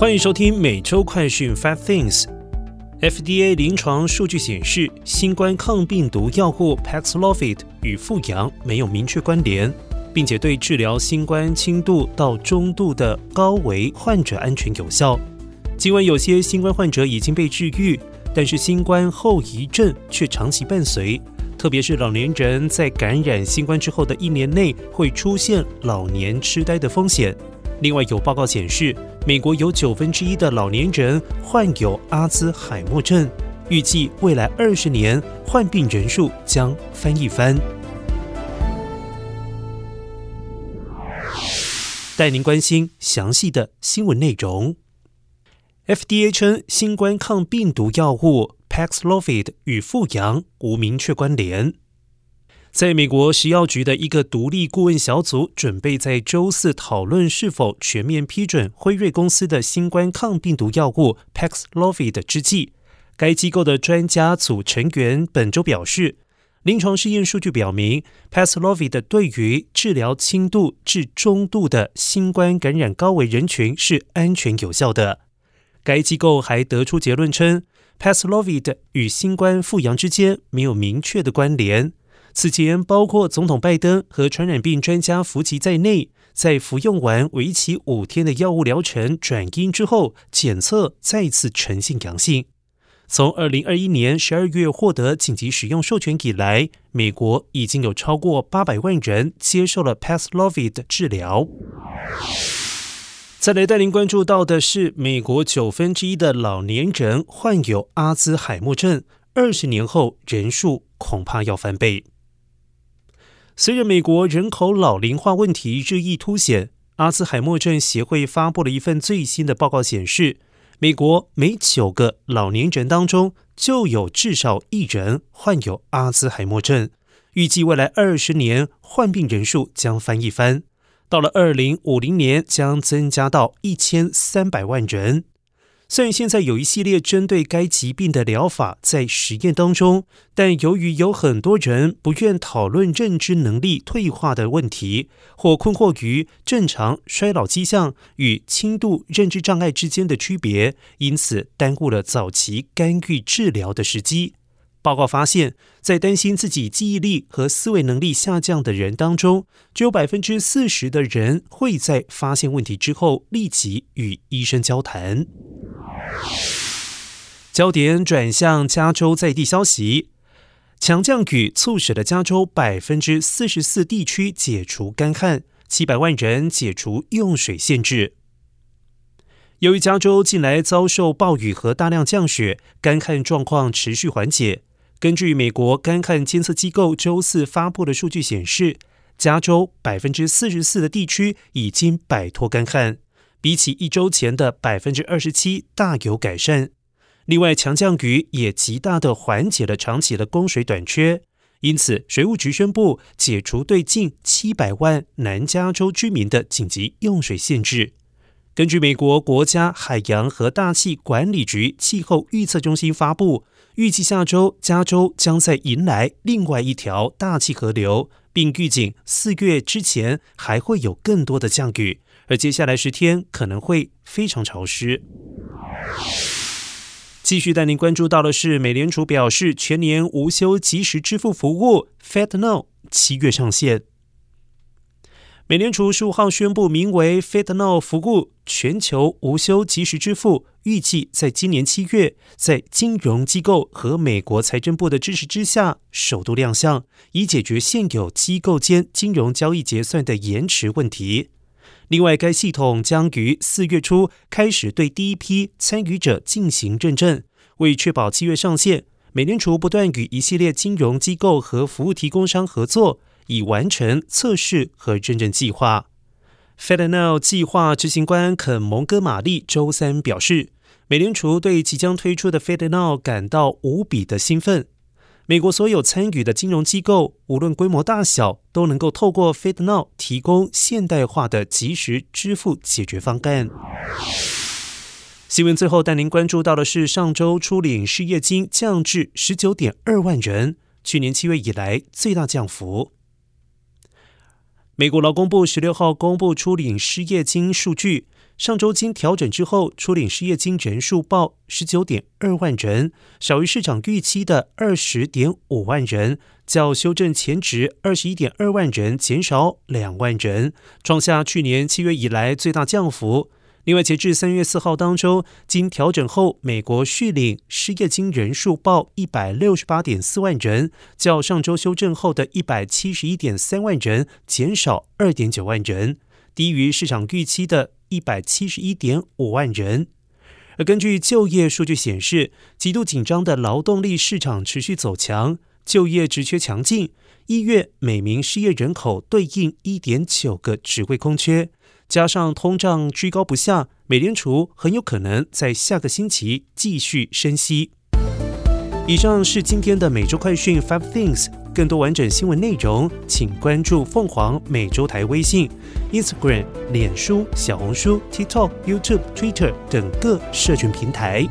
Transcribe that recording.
欢迎收听每周快讯 Five Things。FDA 临床数据显示，新冠抗病毒药物 Paxlovid 与复阳没有明确关联，并且对治疗新冠轻度到中度的高危患者安全有效。尽管有些新冠患者已经被治愈，但是新冠后遗症却长期伴随，特别是老年人在感染新冠之后的一年内会出现老年痴呆的风险。另外，有报告显示。美国有九分之一的老年人患有阿兹海默症，预计未来二十年患病人数将翻一番。带您关心详细的新闻内容。FDA 称，新冠抗病毒药物 Paxlovid 与复阳无明确关联。在美国食药局的一个独立顾问小组准备在周四讨论是否全面批准辉瑞公司的新冠抗病毒药物 Paxlovid 之际，该机构的专家组成员本周表示，临床试验数据表明，Paxlovid 对于治疗轻度至中度的新冠感染高危人群是安全有效的。该机构还得出结论称，Paxlovid 与新冠复阳之间没有明确的关联。此前，包括总统拜登和传染病专家福奇在内，在服用完为期五天的药物疗程转阴之后，检测再次呈现阳性。从二零二一年十二月获得紧急使用授权以来，美国已经有超过八百万人接受了 Paxlovid 治疗。再来带您关注到的是，美国九分之一的老年人患有阿兹海默症，二十年后人数恐怕要翻倍。随着美国人口老龄化问题日益凸显，阿兹海默症协会发布了一份最新的报告，显示，美国每九个老年人当中就有至少一人患有阿兹海默症。预计未来二十年患病人数将翻一番，到了二零五零年将增加到一千三百万人。虽然现在有一系列针对该疾病的疗法在实验当中，但由于有很多人不愿讨论认知能力退化的问题，或困惑于正常衰老迹象与轻度认知障碍之间的区别，因此耽误了早期干预治疗的时机。报告发现，在担心自己记忆力和思维能力下降的人当中，只有百分之四十的人会在发现问题之后立即与医生交谈。焦点转向加州在地消息，强降雨促使了加州百分之四十四地区解除干旱，七百万人解除用水限制。由于加州近来遭受暴雨和大量降雪，干旱状况持续缓解。根据美国干旱监测机构周四发布的数据显示，加州百分之四十四的地区已经摆脱干旱，比起一周前的百分之二十七大有改善。另外，强降雨也极大的缓解了长期的供水短缺，因此水务局宣布解除对近七百万南加州居民的紧急用水限制。根据美国国家海洋和大气管理局气候预测中心发布。预计下周加州将在迎来另外一条大气河流，并预警四月之前还会有更多的降雨，而接下来十天可能会非常潮湿。继续带您关注到的是，美联储表示全年无休即时支付服务 FedNow 七月上线。美联储十五号宣布，名为 FedNow 服务全球无休即时支付，预计在今年七月，在金融机构和美国财政部的支持之下，首度亮相，以解决现有机构间金融交易结算的延迟问题。另外，该系统将于四月初开始对第一批参与者进行认证。为确保七月上线，美联储不断与一系列金融机构和服务提供商合作。已完成测试和认证计划。FedNow 计划执行官肯蒙哥马利周三表示，美联储对即将推出的 FedNow 感到无比的兴奋。美国所有参与的金融机构，无论规模大小，都能够透过 FedNow 提供现代化的即时支付解决方案。新闻最后带您关注到的是，上周初领失业金降至十九点二万人，去年七月以来最大降幅。美国劳工部十六号公布初领失业金数据，上周经调整之后，初领失业金人数报十九点二万人，少于市场预期的二十点五万人，较修正前值二十一点二万人减少两万人，创下去年七月以来最大降幅。另外，截至三月四号当中，经调整后，美国续领失业金人数报一百六十八点四万人，较上周修正后的一百七十一点三万人减少二点九万人，低于市场预期的一百七十一点五万人。而根据就业数据显示，极度紧张的劳动力市场持续走强，就业职缺强劲，一月每名失业人口对应一点九个职位空缺。加上通胀居高不下，美联储很有可能在下个星期继续升息。以上是今天的每周快讯 Five Things，更多完整新闻内容，请关注凤凰美洲台微信、Instagram、脸书、小红书、TikTok、YouTube、Twitter 等各社群平台。